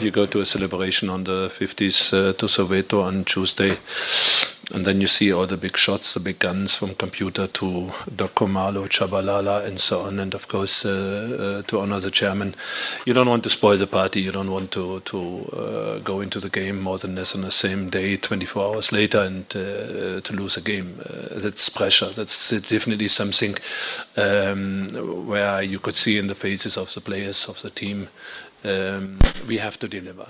You go to a celebration on the 50s uh, to Soweto on Tuesday, and then you see all the big shots, the big guns from Computer to Doc Khumalo, Chabalala, and so on, and of course uh, uh, to honor the chairman. You don't want to spoil the party. You don't want to to uh, go into the game more than less on the same day, 24 hours later, and uh, to lose a game. Uh, that's pressure. That's definitely something um, where you could see in the faces of the players of the team um, we have to deliver.